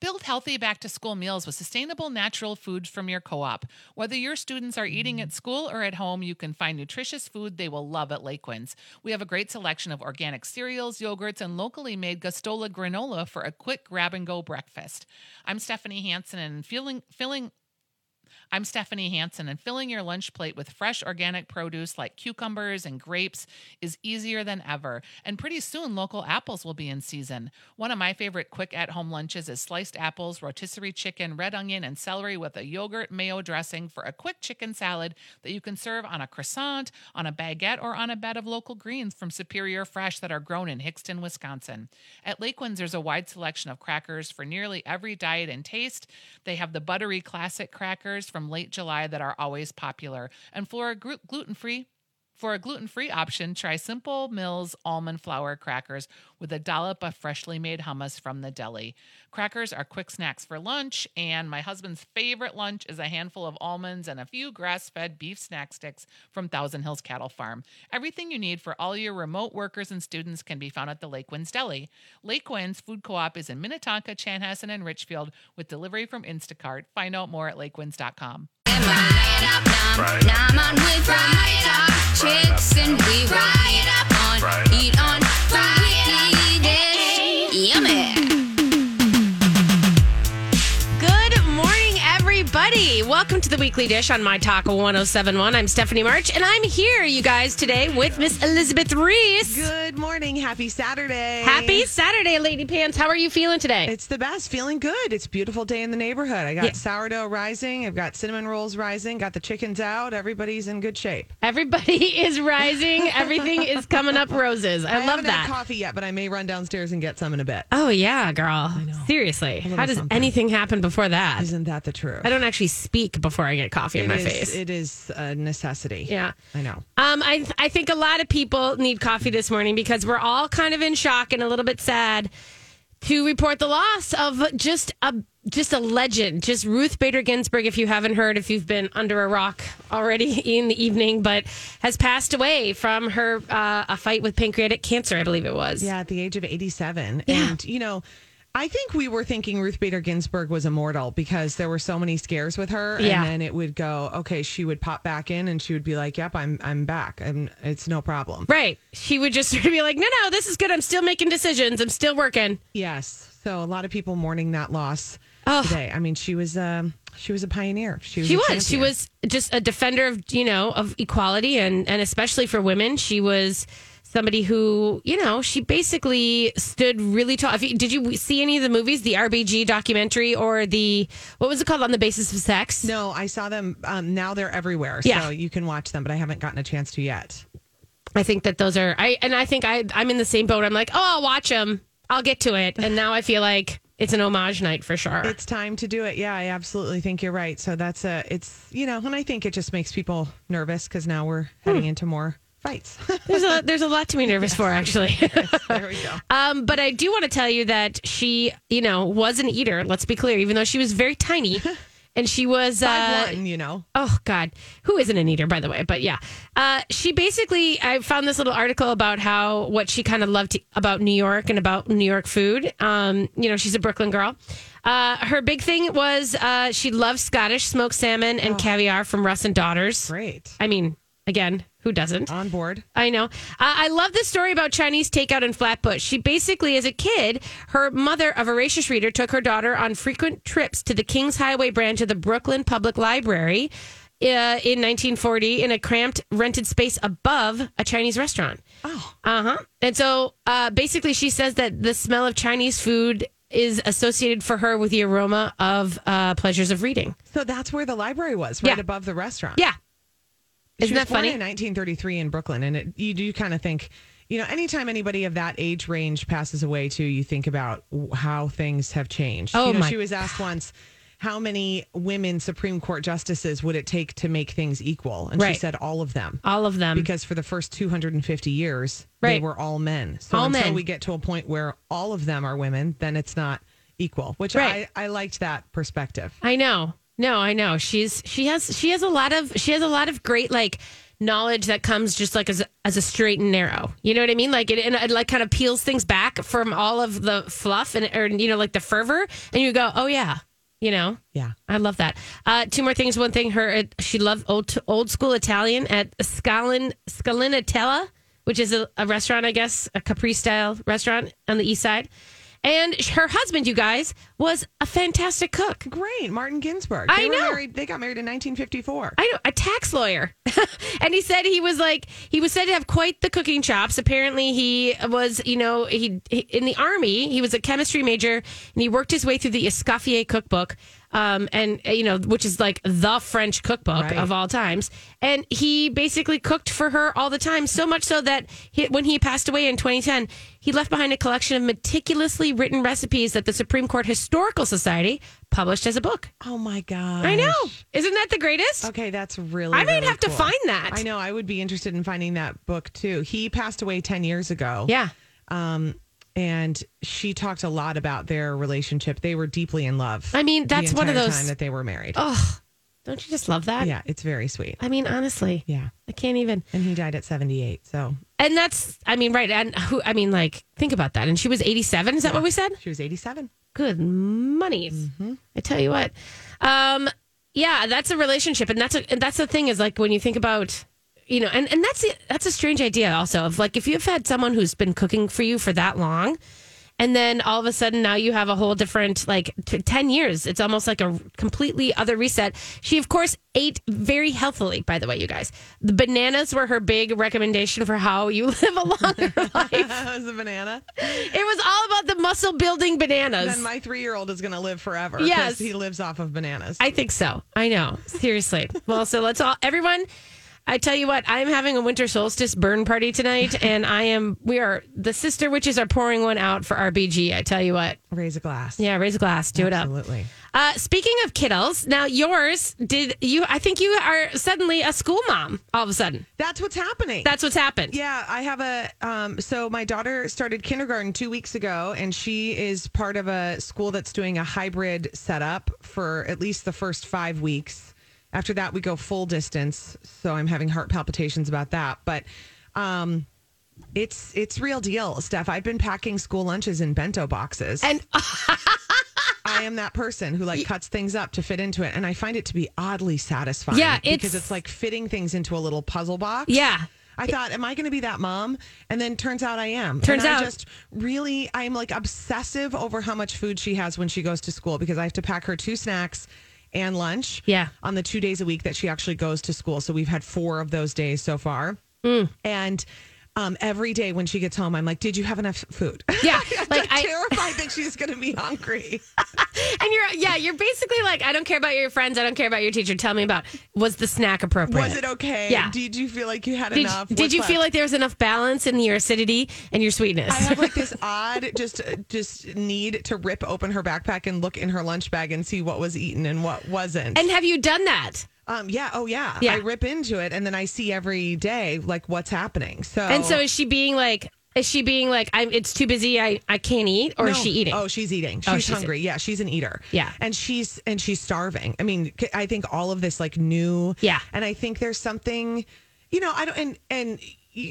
Build healthy back to school meals with sustainable natural foods from your co op. Whether your students are eating at mm. school or at home, you can find nutritious food they will love at Lakewinds. We have a great selection of organic cereals, yogurts, and locally made Gastola granola for a quick grab and go breakfast. I'm Stephanie Hansen, and feeling, filling I'm Stephanie Hansen, and filling your lunch plate with fresh organic produce like cucumbers and grapes is easier than ever. And pretty soon, local apples will be in season. One of my favorite quick at home lunches is sliced apples, rotisserie chicken, red onion, and celery with a yogurt mayo dressing for a quick chicken salad that you can serve on a croissant, on a baguette, or on a bed of local greens from Superior Fresh that are grown in Hixton, Wisconsin. At Lakewinds, there's a wide selection of crackers for nearly every diet and taste. They have the buttery classic crackers from late July that are always popular. And for a gluten free, for a gluten free option, try Simple Mills almond flour crackers with a dollop of freshly made hummus from the deli. Crackers are quick snacks for lunch, and my husband's favorite lunch is a handful of almonds and a few grass fed beef snack sticks from Thousand Hills Cattle Farm. Everything you need for all your remote workers and students can be found at the Lake Lakewinds Deli. Lakewinds Food Co op is in Minnetonka, Chanhassen, and Richfield with delivery from Instacart. Find out more at lakewinds.com. Right. Now I'm on with Fry Up chicks and we ride up on, eat on, Weekly Dish. Yummy. Welcome to the Weekly Dish on My Talk 1071. I'm Stephanie March, and I'm here, you guys, today with Miss Elizabeth Reese. Good morning. Happy Saturday. Happy Saturday, Lady Pants. How are you feeling today? It's the best. Feeling good. It's a beautiful day in the neighborhood. I got Yeah. sourdough rising. I've got cinnamon rolls rising. Got the chickens out. Everybody's in good shape. Everybody is rising. Everything is coming up roses. I, love haven't that. had coffee yet, but I may run downstairs and get some in a bit. Oh, yeah, girl. Seriously. How does something. anything happen before that? Isn't that the truth? I don't actually speak before I get coffee in my is- face. It is a necessity. Yeah. I know. Um, I I think a lot of people need coffee this morning because we're all kind of in shock and a little bit sad to report the loss of just a just a legend, just Ruth Bader Ginsburg. If you haven't heard, if you've been under a rock already in the evening, but has passed away from her uh, a fight with pancreatic cancer, I believe it was. Yeah, at the age of 87. Yeah. And, you know, I think we were thinking Ruth Bader Ginsburg was immortal because there were so many scares with her. Yeah. And then it would go, okay, she would pop back in and she would be like, yep, I'm, I'm back. And it's no problem. Right. She would just sort of be like, no, no, this is good. I'm still making decisions. I'm still working. Yes. So a lot of people mourning that loss Oh. today. I mean, she was um, she was a pioneer. She was. She was. She was just a defender of you know of equality and and especially for women. She was somebody who you know she basically stood really tall. If you, did you see any of the movies, the RBG documentary or the what was it called on the basis of sex? No, I saw them. Um, now they're everywhere, Yeah. so you can watch them. But I haven't gotten a chance to yet. I think that those are I and I think I I'm in the same boat. I'm like, oh, I'll watch them. I'll get to it. And now I feel like it's an homage night for sure. It's time to do it. Yeah, I absolutely think you're right. So that's a. It's you know, and I think it just makes people nervous because now we're heading Hmm. into more fights. there's a there's a lot to be nervous for actually. there we go. Um, but I do want to tell you that she, you know, was an eater. Let's be clear, even though she was very tiny, and she was uh, one, you know. oh god, who isn't an eater, by the way? But yeah, uh, she basically. I found this little article about how what she kind of loved about New York and about New York food. Um, you know, she's a Brooklyn girl. Uh, her big thing was uh, she loved Scottish smoked salmon and caviar from Russ and Daughters. Great. I mean, again, who doesn't? On board. I know. Uh, I love this story about Chinese takeout in Flatbush. She basically, as a kid, her mother, a voracious reader, took her daughter on frequent trips to the Kings Highway branch of the Brooklyn Public Library uh, in 1940 in a cramped rented space above a Chinese restaurant. Oh, Uh huh. And so uh, basically, she says that the smell of Chinese food is associated for her with the aroma of uh, pleasures of reading. so that's where the library was, right Yeah. above the restaurant. Yeah. She Isn't was that born funny? In 1933 in Brooklyn, and it, you do kind of think, you know, anytime anybody of that age range passes away, too, you think about how things have changed. Oh, you know, my she was asked once, how many women Supreme Court justices would it take to make things equal? And Right. she said all of them. All of them. because for the first 250 years, they were all men. So All until men. we get to a point where all of them are women, then it's not equal, which Right. I, I liked that perspective. I know. No, I know. She's she has she has a lot of she has a lot of great like knowledge that comes just like as a, as a straight and narrow. You know what I mean? Like it, and it like kind of peels things back from all of the fluff and or you know like the fervor, and you go, oh yeah, you know. Yeah. I love that. Uh, two more things. One thing, her she loved old old school Italian at Scalin Scalinatella, which is a, a restaurant, I guess, a Capri style restaurant on the east side. And her husband, you guys, was a fantastic cook. Great. Martin Ginsburg. I They were know. Married, they got married in 1954. I know a tax lawyer, and he said he was like he was said to have quite the cooking chops. Apparently, he was you know he, he in the army. He was a chemistry major, and he worked his way through the Escoffier cookbook, um, and uh, you know which is like the French cookbook Right. of all times. And he basically cooked for her all the time, so much so that he, when he passed away in 2010, he left behind a collection of meticulously written recipes that the Supreme Court Historical Society published as a book. Oh my God. I know, isn't that the greatest? Okay, that's really. I might really have to find that. I know. I would be interested in finding that book too. He passed away 10 years ago. Yeah. Um, and she talked a lot about their relationship. They were deeply in love. I mean, that's one of those- time that they were married. Oh, don't you just love that? yeah, it's very sweet. I mean, honestly, Yeah. I can't even. And he died at 78. So And that's, I mean, right. And who, I mean, like, think about that. And she was 87. Is that what we said? she was 87. Good monies. I tell you what. Um, yeah, that's a relationship. And that's a, and that's the thing is like when you think about, you know, and, and that's, that's a strange idea also of like, if you've had someone who's been cooking for you for that long, and then all of a sudden now you have a whole different like t- 10 years it's almost like a completely other reset she of course ate very healthily by the way you guys the bananas were her big recommendation for how you live a longer life That was a banana. it was all about the muscle building bananas Then my three year old is going to live forever. yes He lives off of bananas. I think so. I know. Seriously. well, so let's all, everyone. I tell you what, I'm having a winter solstice burn party tonight, and I am. We are the sister witches are pouring one out for RBG. I tell you what. Raise a glass. Yeah, raise a glass, do it up. Absolutely. Uh, speaking of kiddos, now yours did you? I think you are suddenly a school mom. All of a sudden, That's what's happening. that's what's happened. Yeah, I have a. Um, so my daughter started kindergarten two weeks ago, and she is part of a school that's doing a hybrid setup for at least the first five weeks. After that, we go full distance. So I'm having heart palpitations about that, but. Um, it's it's real deal, Steph. I've been packing school lunches in bento boxes. And I am that person who like cuts things up to fit into it, and I find it to be oddly satisfying. Yeah, because it's- it's like fitting things into a little puzzle box. Yeah. I thought, am I going to be that mom? And then turns out I am. Turns and out- I just really, I'm like obsessive over how much food she has when she goes to school because I have to pack her two snacks and lunch. Yeah. On the two days a week that she actually goes to school. So we've had four of those days so far. Mm. And um, every day when she gets home, I'm like, did you have enough food? Yeah, I'm like, I- terrified that she's going to be hungry. and you're yeah, you're basically like, I don't care about your friends, I don't care about your teacher. Tell me about was the snack appropriate? Was it okay? Yeah. Did you feel like you had Did, enough? did What's you feel like there was enough balance in your acidity and your sweetness? I have like this odd, just just need to rip open her backpack and look in her lunch bag and see what was eaten and what wasn't. and have you done that? Um, yeah, oh yeah. Yeah. I rip into it and then I see every day like what's happening. So And so is she being like, is she being like, I'm, it's too busy, I, I can't eat, or is she eating? Oh, she's eating. She's, Oh, she's hungry. Yeah, she's an eater. Yeah. and she's and she's starving. I mean, I think all of this like new. Yeah. and I think there's something, you know, I don't and and.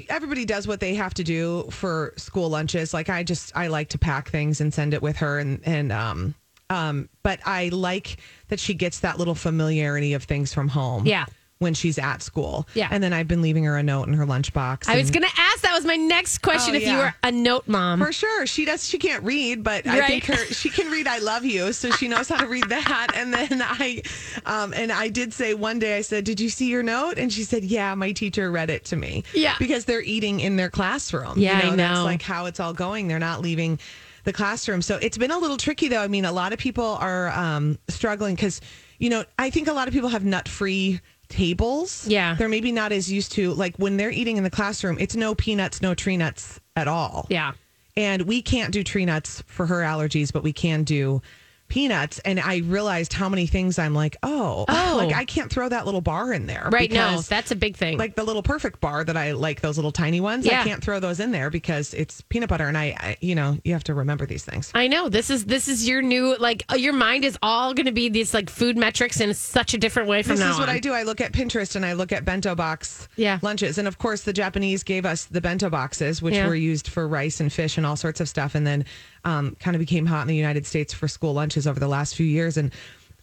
Everybody does what they have to do for school lunches. Like I just I like to pack things and send it with her and and um um but I like that she gets that little familiarity of things from home. Yeah. When she's at school. Yeah. And then I've been leaving her a note in her lunchbox. I was going to ask, that was my next question, Oh, if you were a note mom. For sure. She does she can't read, but I think her she can read I love you, so she knows how to read that. And then I um and I did say one day I said, Did you see your note? And she said, Yeah, my teacher read it to me. Yeah. Because they're eating in their classroom. Yeah, you I That's know. like how it's all going. They're not leaving the classroom. So it's been a little tricky though. I mean, a lot of people are um struggling because, you know, I think a lot of people have nut free tables. Yeah. They're maybe not as used to like when they're eating in the classroom, it's no peanuts, no tree nuts at all. yeah. And we can't do tree nuts for her allergies, but we can do peanuts and I realized how many things I'm like, oh, Oh. like I can't throw that little bar in there. Right. No, that's a big thing. like the little perfect bar that I like, those little tiny ones. Yeah. I can't throw those in there because it's peanut butter, and I, I you know, you have to remember these things. I know this is this is your new like uh, your mind is all going to be these like food metrics in such a different way from This now is what on. I do. I look at Pinterest and I look at bento box Yeah. lunches, and of course, the Japanese gave us the bento boxes, which Yeah. were used for rice and fish and all sorts of stuff, and then um, kind of became hot in the United States for school lunches over the last few years. And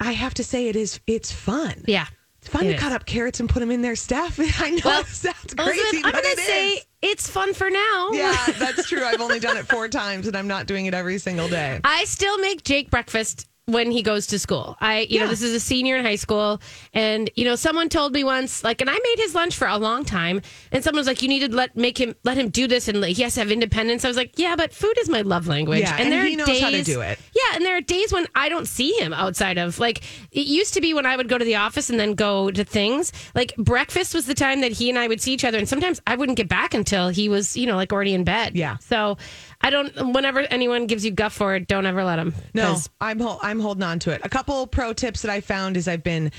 I have to say, it is it's fun. Yeah, It's fun It to is. cut up carrots and put them in their stuff. I know Well, it sounds crazy, Elizabeth, I'm but going it to say is. it's fun for now. Yeah, that's true. I've only done it four times, and I'm not doing it every single day. I still make Jake breakfast when he goes to school. I, you know, this is a senior in high school, and you know, someone told me once, like, and I made his lunch for a long time, and someone was like, "You need to let make him let him do this, and like, he has to have independence." I was like, "Yeah, but food is my love language, Yeah, and there he are knows days, how to do it. Yeah, and there are days when I don't see him outside of like it used to be when I would go to the office and then go to things. Like breakfast was the time that he and I would see each other, and sometimes I wouldn't get back until he was, you know, like already in bed. Yeah. So I don't. Whenever anyone gives you guff for it, don't ever let them. No, I'm hol- I'm holding on to it. A couple pro tips that I found is I've been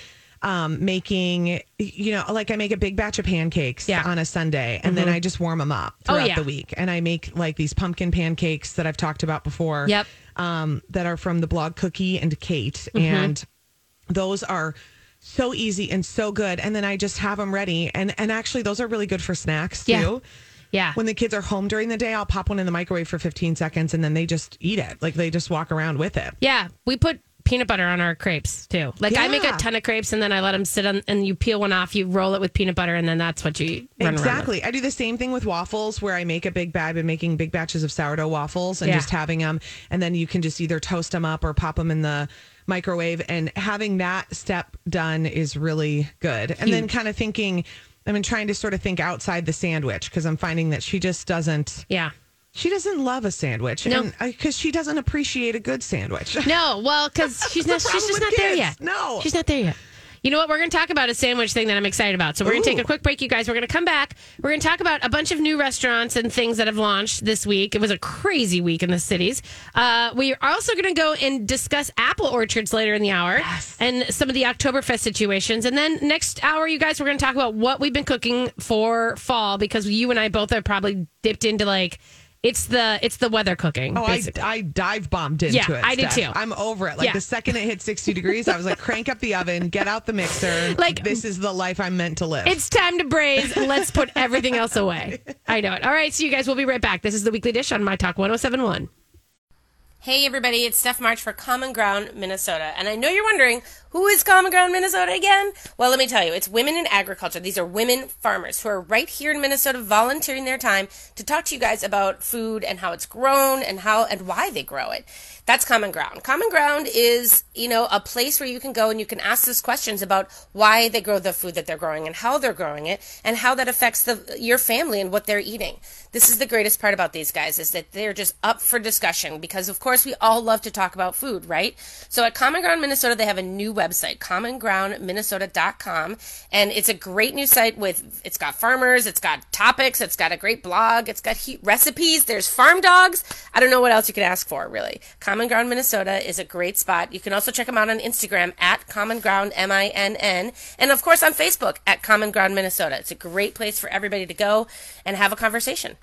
um, making, you know, like I make a big batch of pancakes Yeah. Mm-hmm. on a Sunday, and then I just warm them up Oh, throughout yeah. the week, and I make like these pumpkin pancakes that I've talked about before. Yep. Um, that are from the blog Cookie and Kate, Mm-hmm. and those are so easy and so good. And then I just have them ready, and and actually those are really good for snacks too. Yeah. Yeah. When the kids are home during the day, I'll pop one in the microwave for 15 seconds and then they just eat it. Like they just walk around with it. Yeah, we put peanut butter on our crepes too. Like I make a ton of crepes and then I let them sit on, and you peel one off, you roll it with peanut butter, and then that's what you with. Exactly. I do the same thing with waffles where I make a big bag. Been making big batches of sourdough waffles and Yeah. just having them. And then you can just either toast them up or pop them in the microwave. And having that step done is really good. And then kind of thinking, I've been trying to sort of think outside the sandwich because I'm finding that she just doesn't, Yeah. she doesn't love a sandwich. No. Because uh, she doesn't appreciate a good sandwich. No, well, because she's not. She's just not there yet. No. she's not there yet. You know what? We're going to talk about a sandwich thing that I'm excited about. So we're going to take a quick break, you guys. We're going to come back. We're going to talk about a bunch of new restaurants and things that have launched this week. It was a crazy week in the cities. Uh, we are also going to go and discuss apple orchards later in the hour and some of the Oktoberfest situations. And then next hour, you guys, we're going to talk about what we've been cooking for fall because you and I both have probably dipped into like it's the it's the weather cooking. Oh, I, basically. I dive bombed into Yeah, it. I did too. I'm over it. Like Yeah. the second it hit 60 degrees, I was like, crank up the oven, get out the mixer. Like- this is the life I'm meant to live. It's time to braise. Let's put everything else away. I know it. All right, so you guys, we'll be right back. This is the weekly dish on My Talk 1071. Hey everybody, it's Steph March for Common Ground Minnesota. And I know you're wondering, who is Common Ground Minnesota again? Well, let me tell you, it's women in agriculture. These are women farmers who are right here in Minnesota volunteering their time to talk to you guys about food and how it's grown and how and why they grow it. That's Common Ground. Common Ground is, you know, a place where you can go and you can ask those questions about why they grow the food that they're growing and how they're growing it and how that affects the your family and what they're eating. This is the greatest part about these guys is that they're just up for discussion because of course we all love to talk about food, right? So at Common Ground Minnesota they have a new website, commongroundminnesota.com, and it's a great new site with it's got farmers, it's got topics, it's got a great blog, it's got heat recipes, there's farm dogs. I don't know what else you could ask for, really. Common Ground Minnesota is a great spot. You can also check them out on Instagram at Common Ground M I N N, and of course on Facebook at Common Ground Minnesota. It's a great place for everybody to go and have a conversation.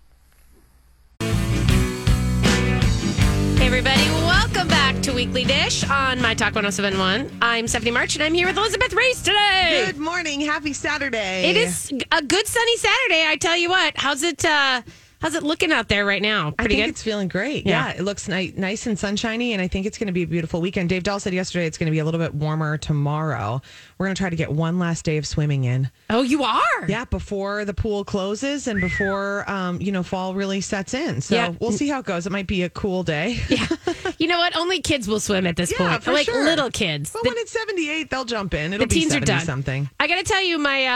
Hey, everybody, welcome back to Weekly Dish on My Talk 1071. I'm Stephanie March, and I'm here with Elizabeth Reese today. Good morning. Happy Saturday. It is a good sunny Saturday, I tell you what. How's it, uh, how's it looking out there right now? I think good? it's feeling great. Yeah. Yeah, it looks ni- nice and sunshiny, and I think it's going to be a beautiful weekend. Dave Dahl said yesterday it's going to be a little bit warmer tomorrow. We're going to try to get one last day of swimming in. oh, you are? Yeah, before the pool closes and before um, you know fall really sets in. So Yeah. we'll see how it goes. It might be a cool day. Yeah. You know what? Only kids will swim at this Yeah, point. for like sure. little kids. But The- when it's 78, they'll jump in. It'll the teens be are 70 done. something. I got to tell you, my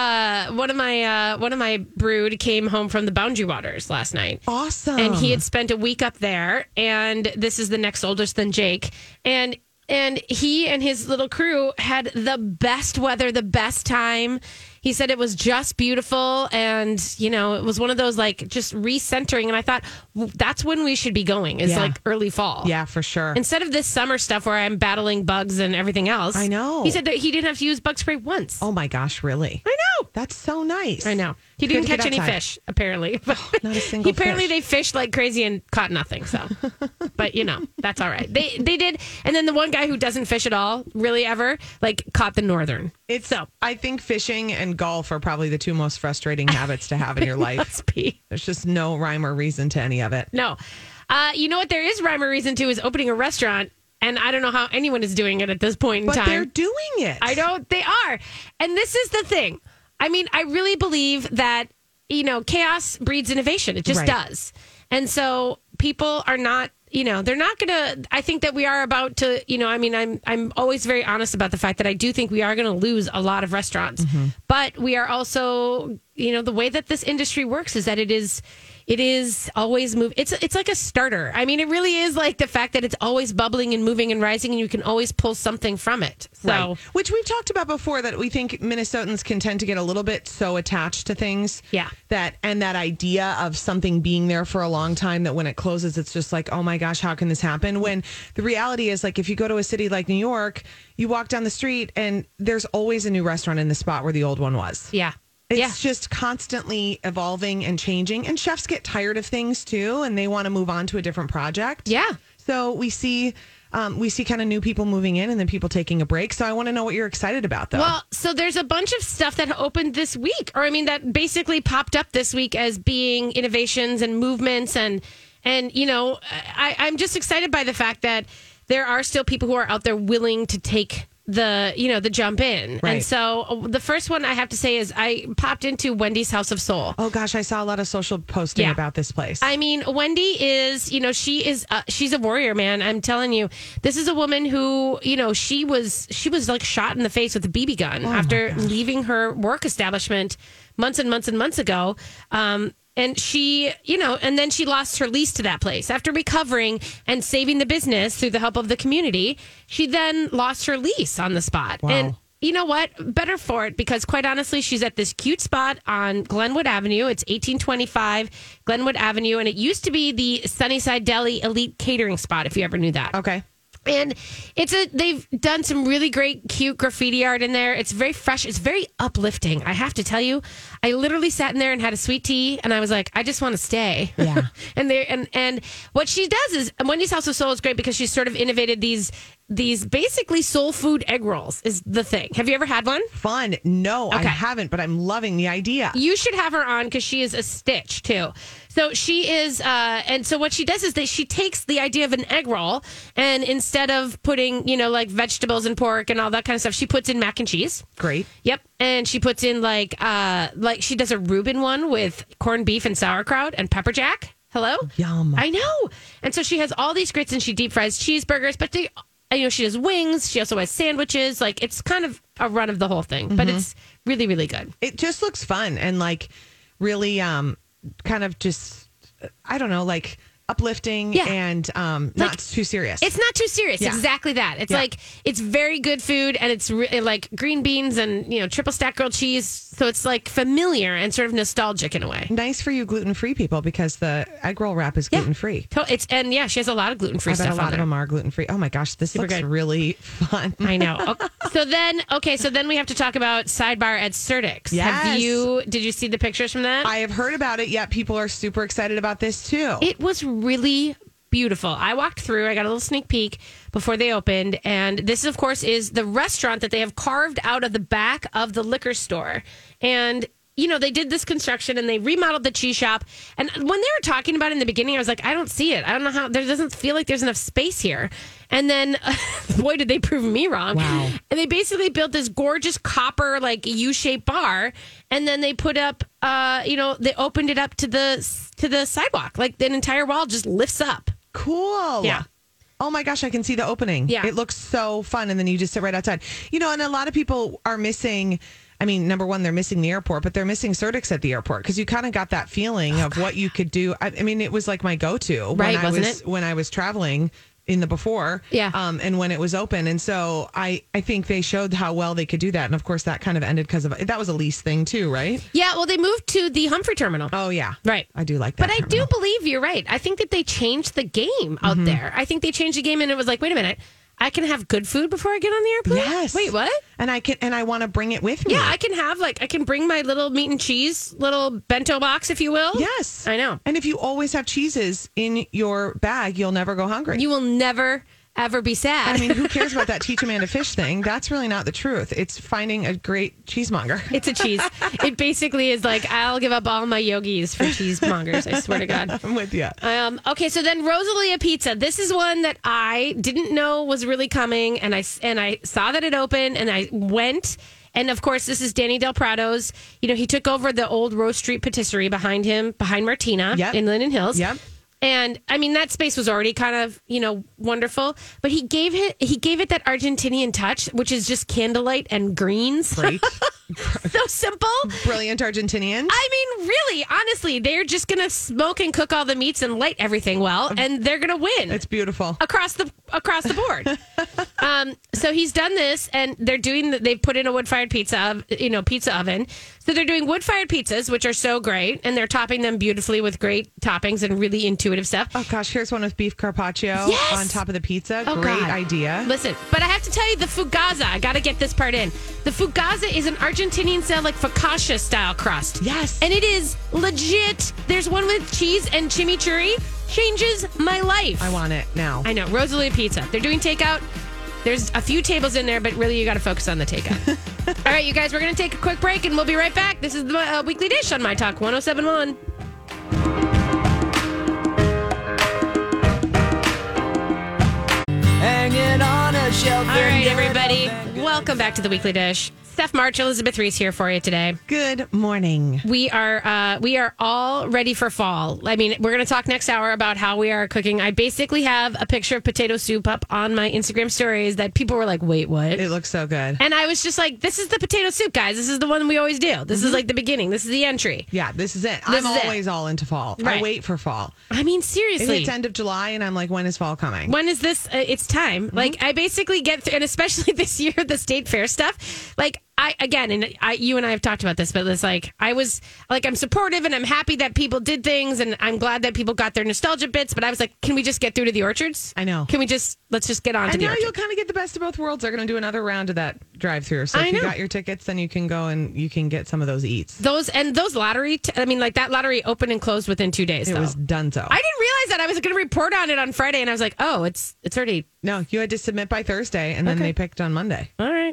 uh, one of my uh, one of my brood came home from the Boundary Waters last night. Awesome. and he had spent a week up there and this is the next oldest than jake and and he and his little crew had the best weather the best time He said it was just beautiful, and you know, it was one of those like just recentering. And I thought that's when we should be going. Is Yeah. like early fall. Yeah, for sure. Instead of this summer stuff where I'm battling bugs and everything else. I know. He said that he didn't have to use bug spray once. oh my gosh, really? I know. That's so nice. I know. He didn't catch any fish, apparently. But not a single apparently fish. they fished like crazy and caught nothing. So, but you know, that's all right. They they did, and then the one guy who doesn't fish at all, really ever, like caught the northern. It's so I think fishing and golf are probably the two most frustrating habits to have in your life. There's just no rhyme or reason to any of it. no. Uh, you know what? There is rhyme or reason to is opening a restaurant, and I don't know how anyone is doing it at this point in But time. they're doing it. I know they are. And this is the thing. I mean, I really believe that, you know, chaos breeds innovation. It just Right. does. And so people are not, you know, they're not going to I think that we are about to, you know, I mean, I'm I'm always very honest about the fact that I do think we are going to lose a lot of restaurants. Mm-hmm. But we are also, you know, the way that this industry works is that it is it is always move it's it's like a starter. I mean, it really is like the fact that it's always bubbling and moving and rising and you can always pull something from it. So Right. Which we've talked about before that we think Minnesotans can tend to get a little bit so attached to things. Yeah. That and that idea of something being there for a long time that when it closes it's just like, "Oh my gosh, how can this happen?" When the reality is like if you go to a city like New York, you walk down the street and there's always a new restaurant in the spot where the old one was. Yeah. It's yeah. just constantly evolving and changing and chefs get tired of things too and they want to move on to a different project. Yeah. So we see um, we see kind of new people moving in and then people taking a break. So I want to know what you're excited about though. Well, so there's a bunch of stuff that opened this week, or I mean, that basically popped up this week as being innovations and movements, and and you know, I, I'm just excited by the fact that there are still people who are out there willing to take the you know the jump in, Right. and so uh, the first one I have to say is I popped into Wendy's House of Soul. Oh gosh, I saw a lot of social posting Yeah. about this place. I mean, Wendy is, you know, she is, uh, she's a warrior, man. I'm telling you, this is a woman who, you know, she was, she was like shot in the face with a BB gun after leaving her work establishment months and months and months ago. Um, and she, you know, and then she lost her lease to that place after recovering and saving the business through the help of the community. She then lost her lease on the spot. And you know what? Better for it because, quite honestly, she's at this cute spot on Glenwood Avenue. It's 1825 Glenwood Avenue, and it used to be the Sunnyside Deli Elite Catering Spot. If you ever knew that, okay. And it's a they've done some really great cute graffiti art in there. It's very fresh. It's very uplifting. I have to tell you, I literally sat in there and had a sweet tea, and I was like, I just want to stay. Yeah. and there and and what she does is Wendy's House of Soul is great because she's sort of innovated these these basically soul food egg rolls is the thing. Have you ever had one? Fun. No, I haven't, but I'm loving the idea. You should have her on because she is a stitch too. So she is, uh, and so what she does is that she takes the idea of an egg roll, and instead of putting, you know, like vegetables and pork and all that kind of stuff, she puts in mac and cheese. Great. Yep, and she puts in like, uh, like she does a Reuben one with corned beef and sauerkraut and pepper jack. Hello, Yum. I know. And so she has all these grits and she deep fries cheeseburgers, but they, you know, she does wings. She also has sandwiches. Like it's kind of a run of the whole thing, but Mm-hmm. it's really, really good. It just looks fun and like really um kind of just I don't know, like uplifting Yeah. and um not Like, too serious. It's not too serious. Yeah. Exactly that. It's Yeah. like it's very good food, and it's re- like green beans and you know triple stack grilled cheese. So it's like familiar and sort of nostalgic in a way. nice for you gluten free people because the egg roll wrap is gluten free. It's and yeah, she has a lot of gluten free stuff a lot of them are gluten free. Oh my gosh, this Super looks good. really fun. I know. Okay. So then, okay, so then we have to talk about sidebar at Surdyk's. Have you? Did you see the pictures from that? I have heard about it, yet people are super excited about this too. It was really beautiful. I walked through, I got a little sneak peek before they opened. And this, of course, is the restaurant that they have carved out of the back of the liquor store. And you know, they did this construction and they remodeled the cheese shop. And when they were talking about it in the beginning, I was like, I don't see it. I don't know how, there doesn't feel like there's enough space here. And then, boy, did they prove me wrong. Wow. And they basically built this gorgeous copper, like U shaped bar. And then they put up, uh, you know, they opened it up to the, to the sidewalk. Like the entire wall just lifts up. Cool. Yeah. Oh my gosh, I can see the opening. Yeah. It looks so fun. And then you just sit right outside. You know, and a lot of people are missing. I mean, number one, they're missing the airport, but they're missing Surdyk's at the airport because you kind of got that feeling of what you could do. I, I mean, it was like my go-to when Right, I wasn't was it? when I was traveling in the before, Yeah. um, and when it was open, and so I I think they showed how well they could do that, and of course that kind of ended because of that was a lease thing too, right? Yeah, well, they moved to the Humphrey terminal. Oh yeah, Right. I do like that, But I do believe you're right. I think that they changed the game out Mm-hmm. there. I think they changed the game and it was like, wait a minute, I can have good food before I get on the airplane? Yes. Wait, what? And I can and I want to bring it with me. Yeah, I can have like I can bring my little meat and cheese little bento box, if you will. Yes, I know. And if you always have cheeses in your bag, you'll never go hungry. You will never ever be sad. I mean, who cares about that teach a man to fish thing? That's really not the truth. It's finding a great cheesemonger. it's a cheese. it basically is like I'll give up all my yogis for cheesemongers. I swear to God. I'm with you. Um, okay, so then Rosalia Pizza. This is one that I didn't know was really coming, and I and I saw that it opened, and I went. And of course, this is Danny Del Prado's. You know, he took over the old Rose Street Patisserie behind him, behind Martina Yep. in Linden Hills. Yep. And I mean, that space was already kind of you know wonderful, but he gave it he gave it that Argentinian touch, which is just candlelight and greens. Great. so simple. Brilliant Argentinian. I mean, really, honestly, they're just gonna smoke and cook all the meats and light everything well, and they're gonna win it's beautiful. across the across the board. um, so he's done this, and they're doing. The, they've put in a wood fired pizza, you know, pizza oven. So they're doing wood fired pizzas, which are so great, and they're topping them beautifully with great toppings and really intuitive stuff. Oh gosh, here's one with beef carpaccio Yes! on top of the pizza. Oh, Great God. idea. Listen, but I have to tell you, the fugaza. I got to get this part in. The fugaza is an Argentinian style, like focaccia style crust. Yes. and it is legit. There's one with cheese and chimichurri. Changes my life. I want it now. I know. Rosalia Pizza. They're doing takeout. There's a few tables in there, but really you got to focus on the takeout. All right, you guys, we're going to take a quick break and we'll be right back. This is the uh, weekly dish on My Talk 1071. hanging on a shelf. All right, everybody. Welcome back to the weekly dish. Steph March, Elizabeth Reese here for you today. Good morning. We are uh, we are all ready for fall. I mean, we're going to talk next hour about how we are cooking. I basically have a picture of potato soup up on my Instagram stories that people were like, "Wait, what?" It looks so good. And I was just like, "This is the potato soup, guys. This is the one we always do. This is like the beginning. This is the entry." Yeah, this is it. This I'm is it. always all into fall. Right. I wait for fall. I mean, It seriously. hits end of July, and I'm like, when is fall coming? when is this? Uh, it's time. Like I basically get through, and especially this year, the state fair stuff. Like I again, and I, you and I have talked about this, but it's like I was like I'm supportive and I'm happy that people did things, and I'm glad that people got their nostalgia bits. But I was like, can we just get through to the orchards? I know. Can we just let's just get on to And the now orchards? you'll kind of get the best of both worlds. They're going to do another round of that drive-through. So if you got your tickets, then you can go and you can get some of those eats. Those and those lottery. T- I mean, like that lottery opened and closed within two days. It though. was done so. I didn't realize that. I was going to report on it on Friday, and I was like, oh, it's it's already no, you had to submit by Thursday, and then Okay. they picked on Monday. All right.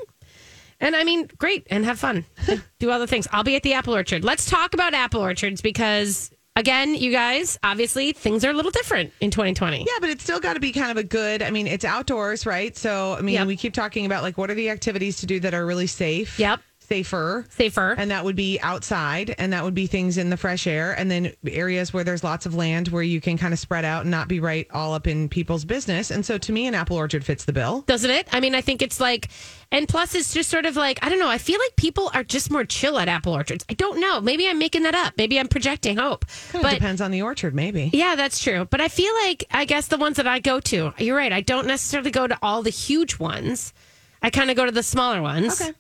And I mean, great, and have fun. Do all the things. I'll be at the apple orchard. Let's talk about apple orchards because, again, you guys, obviously, things are a little different in 2020. Yeah, but it's still got to be kind of a good. I mean, it's outdoors, right? So, I mean, Yep. we keep talking about like what are the activities to do that are really safe. Yep. Safer. Safer. And that would be outside, and that would be things in the fresh air, and then areas where there's lots of land where you can kind of spread out and not be right all up in people's business. And so, to me, an apple orchard fits the bill. Doesn't it? I mean, I think it's like, and plus, it's just sort of like, I don't know. I feel like people are just more chill at apple orchards. I don't know. Maybe I'm making that up. Maybe I'm projecting hope. Kind of depends on the orchard, maybe. Yeah, that's true. But I feel like I guess the ones that I go to, you're right. I don't necessarily go to all the huge ones. I kind of go to the smaller ones. Okay.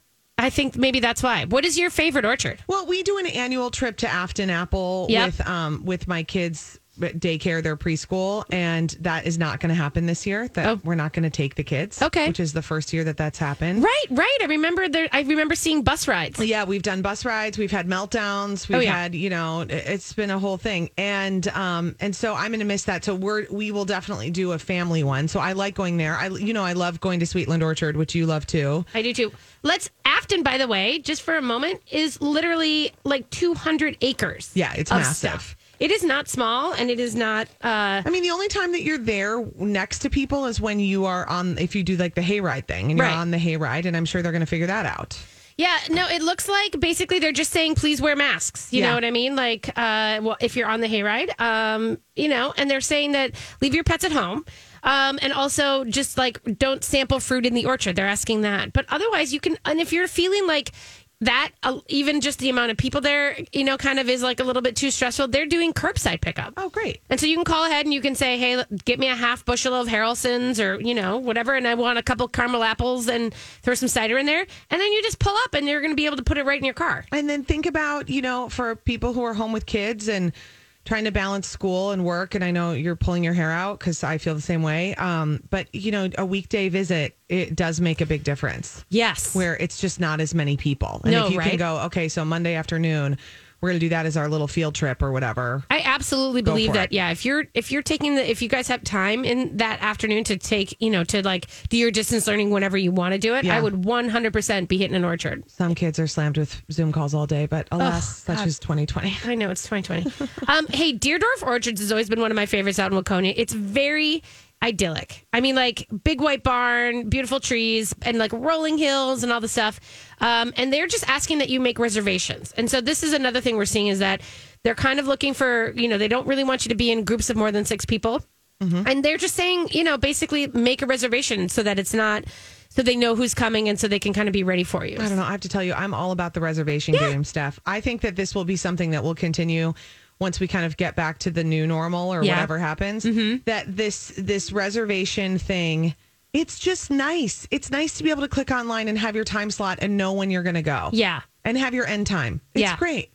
I think maybe that's why. What is your favorite orchard? Well, we do an annual trip to Afton Apple Yep. with um with my kids daycare their preschool and that is not going to happen this year that Oh. we're not going to take the kids Okay. which is the first year that that's happened Right, right. I remember there. I remember seeing bus rides. yeah we've done bus rides we've had meltdowns we've Oh, yeah. had you know it- it's been a whole thing and um and so i'm going to miss that so we're we will definitely do a family one so i like going there i you know i love going to sweetland orchard which you love too I do too. Let's Afton, by the way, just for a moment, is literally like 200 acres. Yeah, it's massive. stuff. It is not small, and it is not. uh I mean, the only time that you're there next to people is when you are on, if you do like the hayride thing and you're Right. on the hayride, and I'm sure they're going to figure that out. Yeah, no, it looks like basically they're just saying please wear masks. You Yeah. know what I mean? Like, uh, well, if you're on the hayride, um, you know, and they're saying that leave your pets at home. Um, and also just like don't sample fruit in the orchard. They're asking that. But otherwise, you can, and if you're feeling like that uh, even just the amount of people there, you know, kind of is like a little bit too stressful. They're doing curbside pickup. Oh, great. And so you can call ahead and you can say, hey, get me a half bushel of Haralson's or, you know, whatever. And I want a couple caramel apples and throw some cider in there. And then you just pull up and you're going to be able to put it right in your car. And then think about, you know, for people who are home with kids and trying to balance school and work. And I know you're pulling your hair out because I feel the same way. Um, but, you know, a weekday visit, it does make a big difference Yes. where it's just not as many people. And No, if you can go, okay, so Monday afternoon, we're going to do that as our little field trip or whatever. I absolutely Go believe that. it. Yeah, if you're if you're taking the if you guys have time in that afternoon to take you know to like do your distance learning whenever you want to do it, Yeah. I would 100 percent be hitting an orchard. Some kids are slammed with Zoom calls all day, but alas, such is 2020. I know it's 2020. um, hey, Deardorff Orchards has always been one of my favorites out in Waconia. It's very idyllic. I mean, like big white barn, beautiful trees, and like rolling hills and all the stuff. Um, and they're just asking that you make reservations. And so this is another thing we're seeing is that they're kind of looking for, you know, they don't really want you to be in groups of more than six people. And they're just saying, you know, basically make a reservation so that it's not, so they know who's coming and so they can kind of be ready for you. I don't know. I have to tell you, I'm all about the reservation game, stuff. I think that this will be something that will continue once we kind of get back to the new normal or Yeah. whatever happens. Mm-hmm. That this this reservation thing, it's just nice. It's nice to be able to click online and have your time slot and know when you're going to go. Yeah. and have your end time. It's Yeah. great.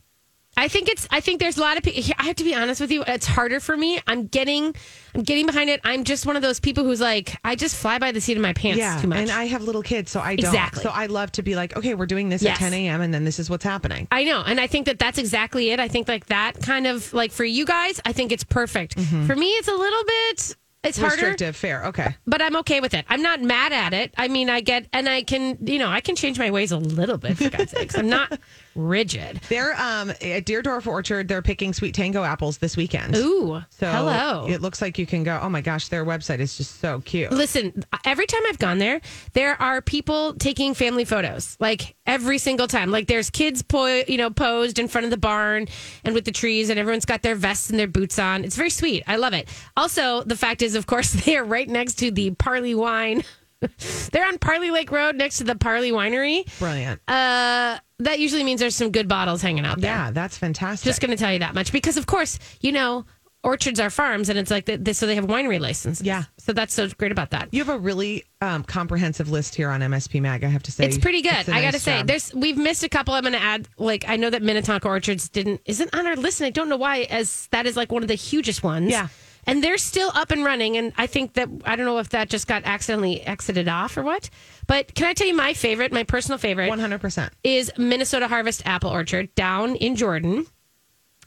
I think it's. I think there's a lot of people. I have to be honest with you. It's harder for me. I'm getting. I'm getting behind it. I'm just one of those people who's like, I just fly by the seat of my pants Yeah, too much. and I have little kids, so I don't. Exactly. So I love to be like, okay, we're doing this Yes. at 10 a.m. and then this is what's happening. I know, and I think that that's exactly it. I think like that kind of like for you guys, I think it's perfect. Mm-hmm. For me, it's a little bit. It's harder, Restrictive, fair, okay. but I'm okay with it. I'm not mad at it. I mean, I get, and I can, you know, I can change my ways a little bit for God's sakes. I'm not rigid. They're um at Deardorff Orchard. They're picking sweet tango apples this weekend. Ooh, So hello. It looks like you can go. Oh my gosh, their website is just so cute. Listen, every time I've gone there, there are people taking family photos. Like every single time. Like there's kids, po- you know, posed in front of the barn and with the trees, and everyone's got their vests and their boots on. It's very sweet. I love it. Also, the fact is, of course, they are right next to the Parley Wine. They're on Parley Lake Road next to the Parley Winery. Brilliant. Uh, that usually means there's some good bottles hanging out there. yeah, that's fantastic. Just going to tell you that much because, of course, you know, orchards are farms, and it's like th- so they have winery licenses. Yeah. So that's so great about that. you have a really um, comprehensive list here on MSP Mag. I have to say, It's pretty good. It's I got to say, job. there's we've missed a couple. I'm going to add. Like I know that Minnetonka Orchards didn't isn't on our list, and I don't know why. As that is like one of the hugest ones. Yeah. And they're still up and running, and I think that I don't know if that just got accidentally exited off or what. But can I tell you my favorite, my personal favorite, 100%. is Minnesota Harvest Apple Orchard down in Jordan.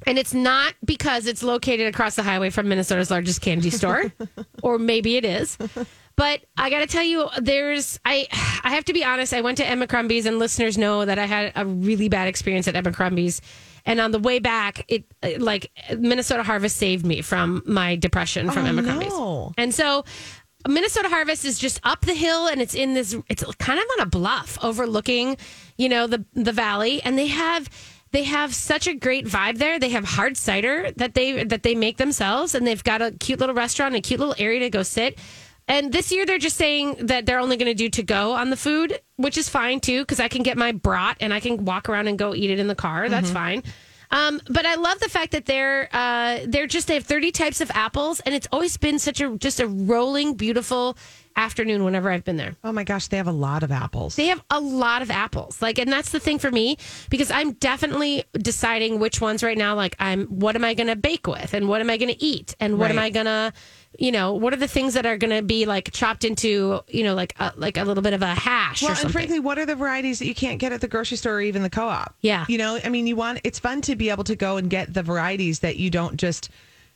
And it's not because it's located across the highway from Minnesota's largest candy store, or maybe it is. But I got to tell you, there's I I have to be honest. I went to Emma Krumbee's, and listeners know that I had a really bad experience at Emma Krumbee's. And on the way back, it uh, like Minnesota Harvest saved me from my depression from Oh, Emma no. And so Minnesota Harvest is just up the hill and it's in this it's kind of on a bluff overlooking, you know, the the valley and they have they have such a great vibe there. They have hard cider that they that they make themselves and they've got a cute little restaurant, a cute little area to go sit. And this year they're just saying that they're only going to do to go on the food, which is fine too because I can get my brat and I can walk around and go eat it in the car. That's fine. Um, but I love the fact that they're uh, they're just they have thirty types of apples, and it's always been such a just a rolling, beautiful afternoon whenever I've been there. Oh my gosh, they have a lot of apples. They have a lot of apples, like, and that's the thing for me because I'm definitely deciding which ones right now. Like, I'm what am I going to bake with, and what am I going to eat, and what am I going to, you know, what are the things that are going to be like chopped into, you know, like a, like a little bit of a hash or Well, and frankly, what are the varieties that you can't get at the grocery store or even the co-op? Yeah. you know, I mean, you want it's fun to be able to go and get the varieties that you don't just.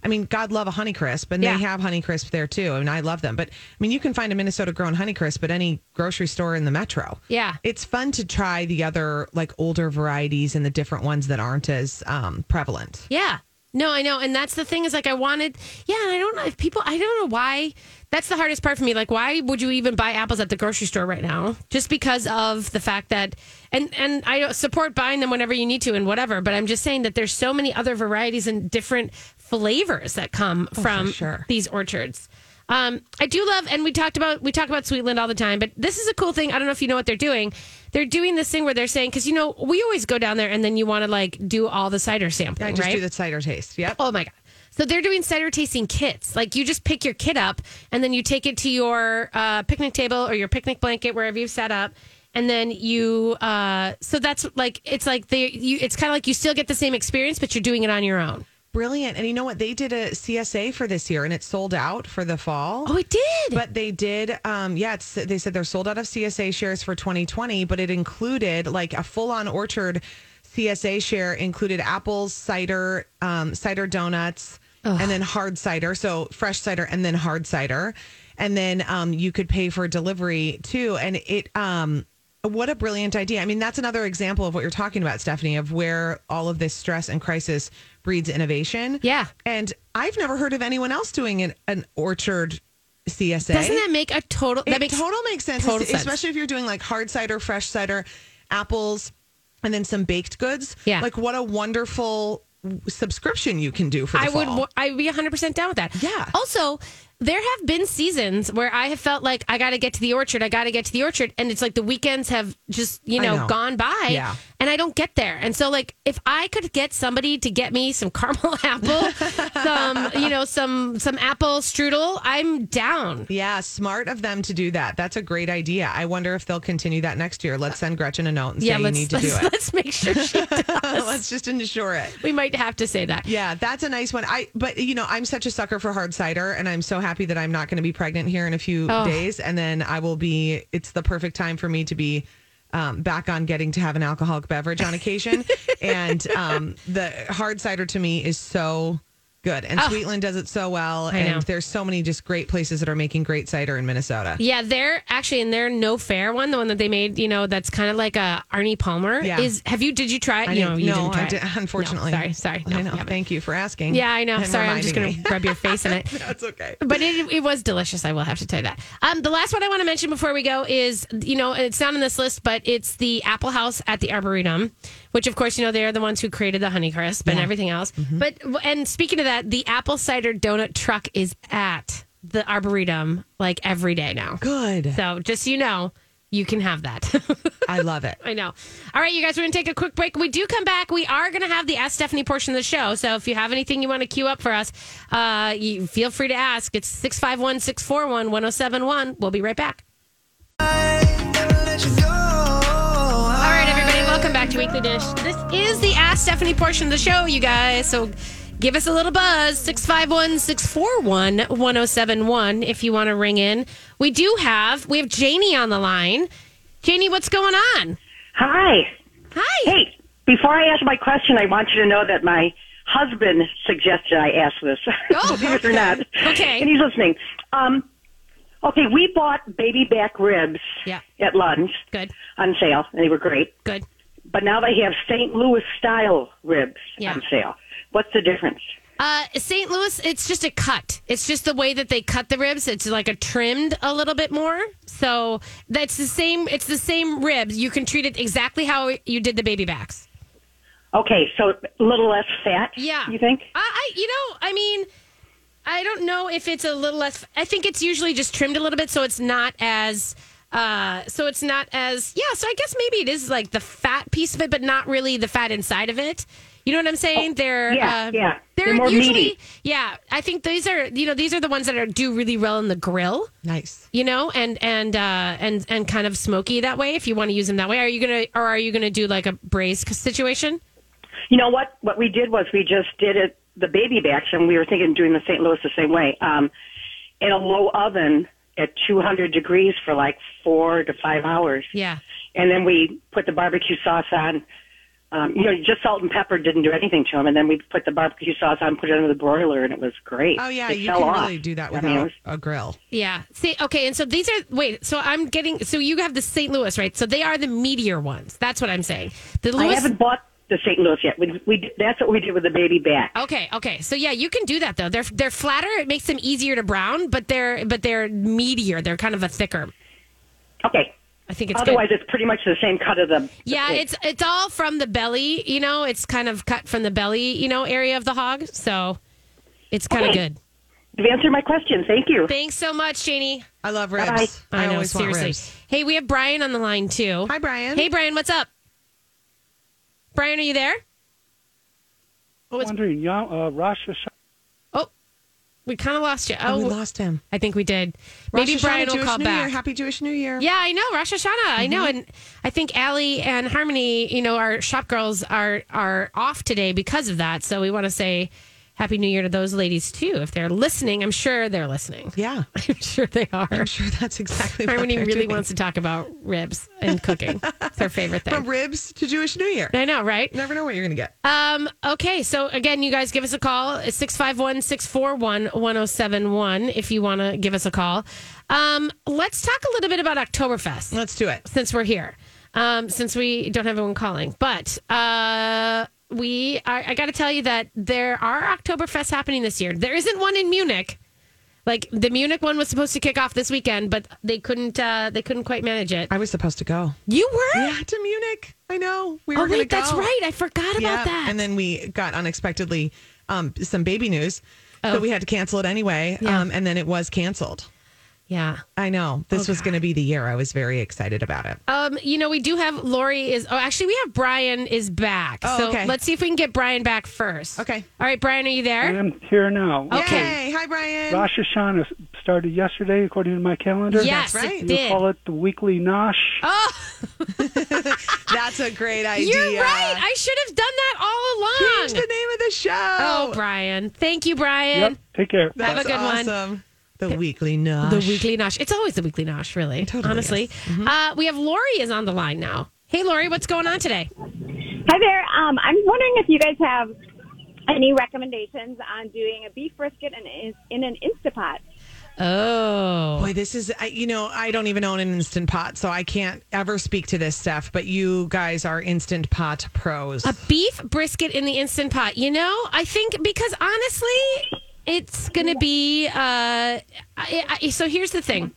I mean, God love a Honeycrisp, and Yeah. they have Honeycrisp there too, I and mean, I love them. But I mean, you can find a Minnesota grown Honeycrisp at any grocery store in the metro. Yeah. it's fun to try the other like older varieties and the different ones that aren't as um, prevalent. Yeah. No, I know. And that's the thing is like, I wanted, yeah, and I don't know if people, I don't know why. That's the hardest part for me. Like, why would you even buy apples at the grocery store right now? Just because of the fact that, and, and I support buying them whenever you need to and whatever, but I'm just saying that there's so many other varieties and different flavors that come oh, from sure. these orchards. Um, I do love, and we talked about we talk about Sweetland all the time, but this is a cool thing. I don't know if you know what they're doing. They're doing this thing where they're saying because you know we always go down there and then you want to like do all the cider sampling, I just right? do the cider taste. Yep. Oh my god. So they're doing cider tasting kits. Like you just pick your kit up and then you take it to your uh, picnic table or your picnic blanket wherever you've set up. And then you, uh, so that's like it's like they, you, it's kind of like you still get the same experience, but you're doing it on your own. Brilliant. And you know what? They did a CSA for this year and it sold out for the fall. Oh, it did. But they did, um, yeah, it's, they said they're sold out of CSA shares for 2020, but it included like a full on orchard CSA share included apples, cider, um, cider donuts, and then hard cider. So fresh cider and then hard cider. And then um, you could pay for delivery too. And it, um, what a brilliant idea. I mean, that's another example of what you're talking about, Stephanie, of where all of this stress and crisis breeds innovation. Yeah. And I've never heard of anyone else doing an, an orchard CSA. Doesn't that make a total? It that makes total makes sense, total sense. especially if you're doing like hard cider, fresh cider, apples, and then some baked goods. Yeah. like what a wonderful subscription you can do for I would. fall. wa- I'd be 100 percent down with that. Yeah. Also, there have been seasons where I have felt like I got to get to the orchard. I got to get to the orchard, and it's like the weekends have just you know, know. gone by. Yeah. And I don't get there. And so, like, if I could get somebody to get me some caramel apple, some you know, some some apple strudel, I'm down. yeah, smart of them to do that. That's a great idea. I wonder if they'll continue that next year. Let's send Gretchen a note and say yeah, you need to do it. let's make sure she does. let's just ensure it. we might have to say that. Yeah, that's a nice one. I but you know, I'm such a sucker for hard cider and I'm so happy that I'm not going to be pregnant here in a few Oh. days and then I will be it's the perfect time for me to be um, back on getting to have an alcoholic beverage on occasion. and um, the hard cider to me is so good. And Sweetland does it so well. know. And there's so many just great places that are making great cider in Minnesota. Yeah, they're actually in their no fair one, the one that they made, you know, that's kind of like a Arnie Palmer. Yeah. Is have you did you try it? I you didn't- know, you no, didn't try I it. did, unfortunately. No, sorry, sorry. No, I know. Thank you for asking. Yeah, I know. Sorry, I'm just going to me. rub your face in it. That's okay. But it, it was delicious. I will have to tell you that. Um, the last one I want to mention before we go is, you know, it's not on this list, but it's the Apple House at the Arboretum, which of course, you know, they are the ones who created the Honeycrisp and everything else. Mm-hmm. But and speaking of that, the apple cider donut truck is at the Arboretum like every day now. Good. So just so you know, you can have that. I love it. I know. All right, you guys, we're going to take a quick break. We do come back. We are going to have the Ask Stephanie portion of the show. So if you have anything you want to queue up for us, uh, you feel free to ask. It's 651 641 1071. We'll be right back. All right, everybody, welcome back to Weekly Dish. This is the Ask Stephanie portion of the show, you guys. So give us a little buzz 651 641 1071 if you want to ring in. We do have, we have Janie on the line. Janie, what's going on? Hi. Hi. Hey, before I ask my question, I want you to know that my husband suggested I ask this. Oh, Believe it or not. Okay. And he's listening. Um, okay, we bought baby back ribs Yeah. at Lunds Good. on sale. and They were great. Good. But now they have St. Louis style ribs Yeah. on sale. What's the difference? Uh, St. Louis, it's just a cut. It's just the way that they cut the ribs. It's like a trimmed a little bit more. So that's the same. It's the same ribs. You can treat it exactly how you did the baby backs. Okay, so a little less fat. Yeah. You think? I, I you know, I mean, I don't know if it's a little less. I think it's usually just trimmed a little bit, so it's not as. Uh, so it's not as yeah. So I guess maybe it is like the fat piece of it, but not really the fat inside of it. You know what I'm saying? they're Oh, yeah, uh, yeah. They're, They're more usually meaty. yeah. I think these are you know these are the ones that are do really well in the grill. Nice. You know, and and uh, and and kind of smoky that way. If you want to use them that way, are you gonna or are you gonna do like a braised situation? You know what? What we did was we just did it the baby backs, and we were thinking of doing the St. Louis the same way. Um, in a low oven at 200 degrees for like four to five hours, Yeah. and then we put the barbecue sauce on. Um, you know, just salt and pepper didn't do anything to them, and then we put the barbecue sauce on, put it under the broiler, and it was great. Oh yeah, It you can off. really do that I mean, was- a grill. Yeah. See, okay, and so these are wait. So I'm getting. So you have the St. Louis, right? So they are the meteor ones. That's what I'm saying. The I Louis. haven't bought the St. Louis yet. We, we that's what we did with the baby back. Okay, okay. So yeah, you can do that though. They're they're flatter. It makes them easier to brown, but they're but they're meatier. They're kind of a thicker. Okay. I think it's Otherwise, good. it's pretty much the same cut of the. the Yeah, pig. it's it's all from the belly. You know, it's kind of cut from the belly. You know, area of the hog. So it's kind of Okay. good. You've answered my question. Thank you. Thanks so much, Janie. I love ribs. Bye-bye. I, know, always want seriously. ribs. Hey, we have Brian on the line too. Hi, Brian. Hey, Brian, what's up? Brian, are you there? Oh, it's, wondering, yeah, uh, Rosh Hashanah. We kind of lost you. Oh, Oh, we lost him. I think we did. Rosh Maybe Hashanah, Brian will Jewish call New back. Year. Happy Jewish New Year. Yeah, I know Rosh Hashanah. I know, Mm-hmm. and I think Allie and Harmony, you know, our shop girls are are off today because of that. So we want to say Happy New Year to those ladies too. If they're listening, I'm sure they're listening. Yeah. I'm sure they are. I'm sure that's exactly what Harmony really doing. wants to talk about ribs and cooking. it's her favorite thing. From ribs to Jewish New Year. I know, right? Never know what you're going to get. Um, okay, so again, you guys give us a call. It's 651 641 1071 if you want to give us a call. Um, let's talk a little bit about Oktoberfest Let's do it. since we're here, um, since we don't have anyone calling. But uh, we are, I got to tell you that there are Oktoberfests happening this year. There isn't one in Munich. Like the Munich one was supposed to kick off this weekend, but they couldn't. Uh, they couldn't quite manage it. I was supposed to go. You were? Yeah, to Munich. I know. We Oh were going to wait, go. that's right. I forgot about yeah. that. And then we got unexpectedly um, some baby news. Oh. So we had to cancel it anyway. Yeah. Um, and then it was canceled. Yeah. I know. This was going to be the year. I was very excited about it. Um, you know, we do have Lori is. Oh, actually, we have Brian is back. Oh, so okay. let's see if we can get Brian back first. Okay. All right, Brian, are you there? I'm here now. Okay. Yay. Hi, Brian. Rosh Hashanah started yesterday, according to my calendar. Yes, That's right. it You did. call it the weekly nosh. Oh, That's a great idea. you're right. I should have done that all along. Change the name of the show. Oh, Brian. Thank you, Brian. Yep. Take care. That's Have a good one. Awesome. The weekly nosh. The weekly nosh. It's always the weekly nosh, really. totally honestly. is. Mm-hmm. Uh, we have Lori is on the line now. Hey, Lori, what's going on today? Hi there. Um, I'm wondering if you guys have any recommendations on doing a beef brisket in, in an Instapot. Oh, Boy, this is, I- you know, I don't even own an Instant Pot, so I can't ever speak to this stuff, but you guys are Instant Pot pros. A beef brisket in the instant pot. You know, I think because honestly, it's going to be. Uh, I, I, so here's the thing.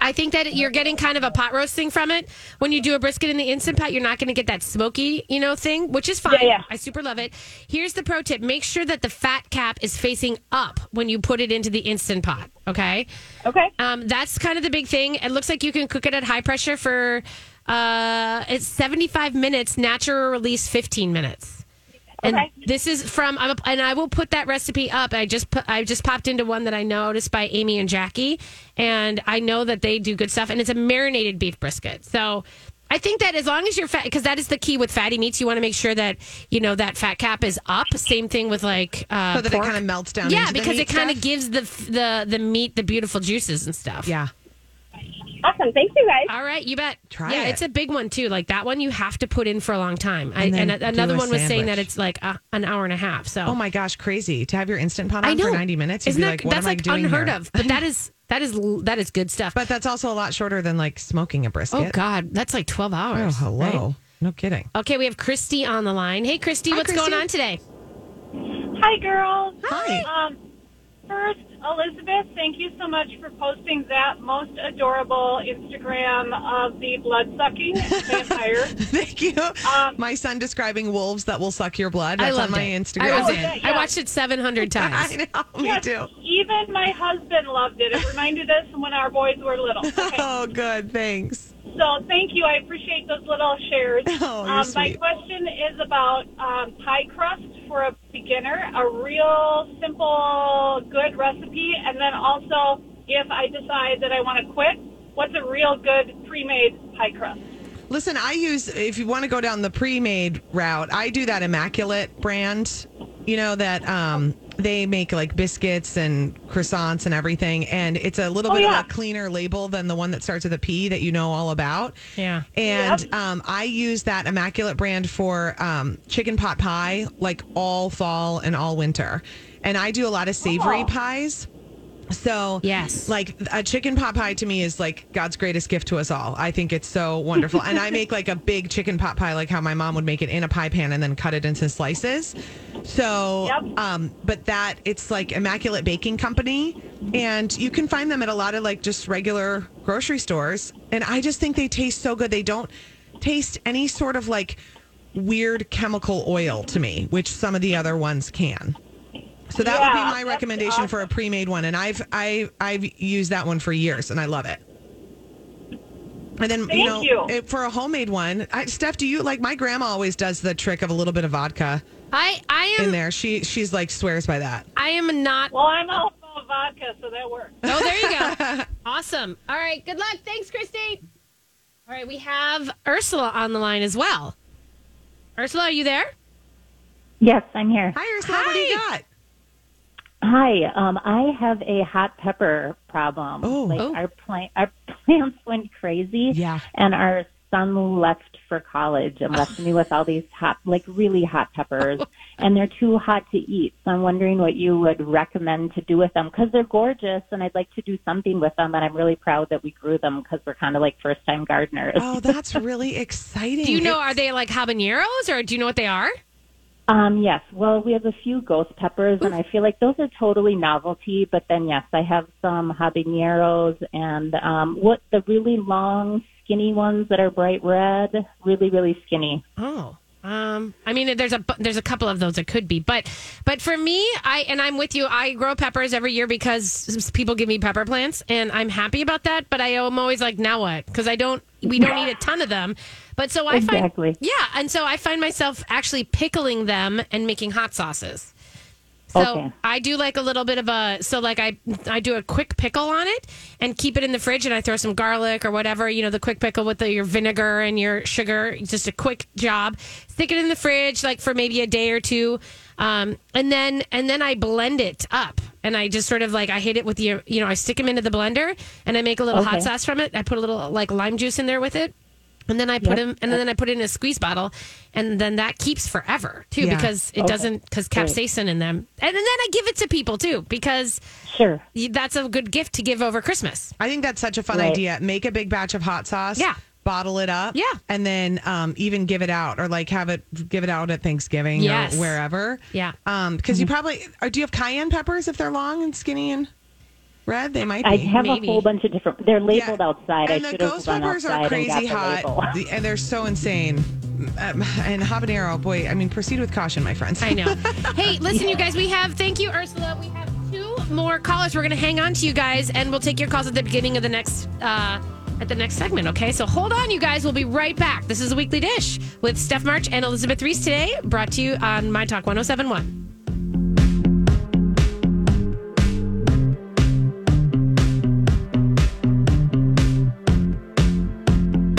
I think that you're getting kind of a pot roasting from it. When you do a brisket in the instant pot, you're not going to get that smoky, you know, thing, which is fine. Yeah, yeah. I super love it. Here's the pro tip: make sure that the fat cap is facing up when you put it into the instant pot. Okay. Okay. Um, that's kind of the big thing. It looks like you can cook it at high pressure for uh, it's 75 minutes, natural release 15 minutes. And Okay. this is from, I'm a, and I will put that recipe up. I just put, I just popped into one that I noticed by Amy and Jacky, and I know that they do good stuff. And it's a marinated beef brisket. So I think that as long as you're fat, because that is the key with fatty meats, you want to make sure that you know that fat cap is up. Same thing with like uh, so that pork. it kind of melts down. yeah, because it kind of gives the the the meat the beautiful juices and stuff. Yeah. Awesome. Thanks, you guys. All right, you bet. Try yeah, it. it's a big one too. Like that one, you have to put in for a long time. I, And and then do another a one was saying that it's like a, an hour and a half. So Oh my gosh, crazy. To have your Instant Pot on for 90 minutes, you'd Isn't be that, like, what that's am like I doing unheard here? of? But that is that is that is good stuff. But that's also a lot shorter than like smoking a brisket. oh God, that's like twelve hours. Oh hello. right? No kidding. Okay, we have Christy on the line. Hey, Christy, Hi, what's Christy. going on today? Hi, girls. Hi. Um, first, Elizabeth, thank you so much for posting that most adorable Instagram of the blood sucking vampire. Thank you. My son describing wolves that will suck your blood. Um, I That's loved on my it. Instagram. I was Oh, in. yeah, I watched it seven hundred times. I know. Me Yes, too. Even my husband loved it. It reminded us when our boys were little. Okay. Oh, good. Thanks. So thank you. I appreciate those little shares. Oh, you're um, my question is about um, pie crust for a beginner, a real simple, good recipe, and then also if I decide that I want to quit, what's a real good pre-made pie crust? Listen, I use, if you want to go down the pre made route, I do that Immaculate brand, you know, that um, they make like biscuits and croissants and everything. And it's a little Oh, bit yeah. of a cleaner label than the one that starts with a P that you know all about. Yeah. And um, I use that Immaculate brand for um, chicken pot pie, like all fall and all winter. And I do a lot of savory Oh. pies. So Yes. like a chicken pot pie to me is like God's greatest gift to us all. I think it's so wonderful, and I make like a big chicken pot pie, like how my mom would make it in a pie pan and then cut it into slices. So, Yep. um, but that it's like Immaculate Baking Company, and you can find them at a lot of like just regular grocery stores, and I just think they taste so good. They don't taste any sort of like weird chemical oil to me, which some of the other ones can. So that would be my that's recommendation for a pre-made one, and I've I I've used that one for years, and I love it. And then you know, you. It, for a homemade one, I, Steph, do you like my grandma always does the trick of a little bit of vodka I I am in there? She she's like swears by that. I am not. Well, I'm all about vodka, so that works. Oh, there you go. awesome. All right. Good luck. Thanks, Christy. All right. We have Ursula on the line as well. Ursula, are you there? Yes, I'm here. Hi, Ursula. What do you got? Hi. Um, I have a hot pepper problem. Oh. like Oh. our plant, our plants went crazy. Yeah. And our son left for college and left me with all these hot, like really hot peppers, and they're too hot to eat. So I'm wondering what you would recommend to do with them because they're gorgeous, and I'd like to do something with them. And I'm really proud that we grew them because we're kind of like first time gardeners. Oh, that's really exciting. Do you know, It- are they like habaneros or do you know what they are? Um, yes. Well, we have a few ghost peppers, and I feel like those are totally novelty. But then, yes, I have some habaneros and um, what the really long, skinny ones that are bright red, really, really skinny. Oh. Um, I mean, there's a there's a couple of those it could be, but but for me, I and I'm with you. I grow peppers every year because people give me pepper plants, and I'm happy about that. But I am always like, now what? Because I don't, we don't eat a ton of them. But so I Exactly. find, yeah, and so I find myself actually pickling them and making hot sauces. So Okay. I do like a little bit of a so like I I do a quick pickle on it and keep it in the fridge and I throw some garlic or whatever you know the quick pickle with the, your vinegar and your sugar just a quick job stick it in the fridge like for maybe a day or two um, and then and then I blend it up and I just sort of like I hit it with the you know I stick them into the blender and I make a little hot sauce from it I put a little like lime juice in there with it and then I put Yep. him, and then I put it in a squeeze bottle, and then that keeps forever too Yeah. because it Okay. doesn't because capsaicin in them, and then I give it to people too because Sure. that's a good gift to give over Christmas. I think that's such a fun Right. idea. Make a big batch of hot sauce. Yeah. Bottle it up. Yeah. And then um, even give it out or like have it give it out at Thanksgiving Yes. or wherever. Yeah. Um, because you probably or do you have cayenne peppers if they're long and skinny and red? They might be. I have Maybe. a whole bunch of different. They're labeled Yeah. outside. And I the should have ghost gone peppers are outside and got crazy the hot, label. The- and they're so insane. Um, and habanero, boy, I mean, proceed with caution, my friends. I know. hey, listen, you guys, we have thank you, Ursula. We have two more callers. We're gonna hang on to you guys, and we'll take your calls at the beginning of the next. Uh, at the next segment, okay? So hold on, you guys. We'll be right back. This is a weekly dish with Steph March and Elizabeth Reese today, brought to you on My Talk 1071.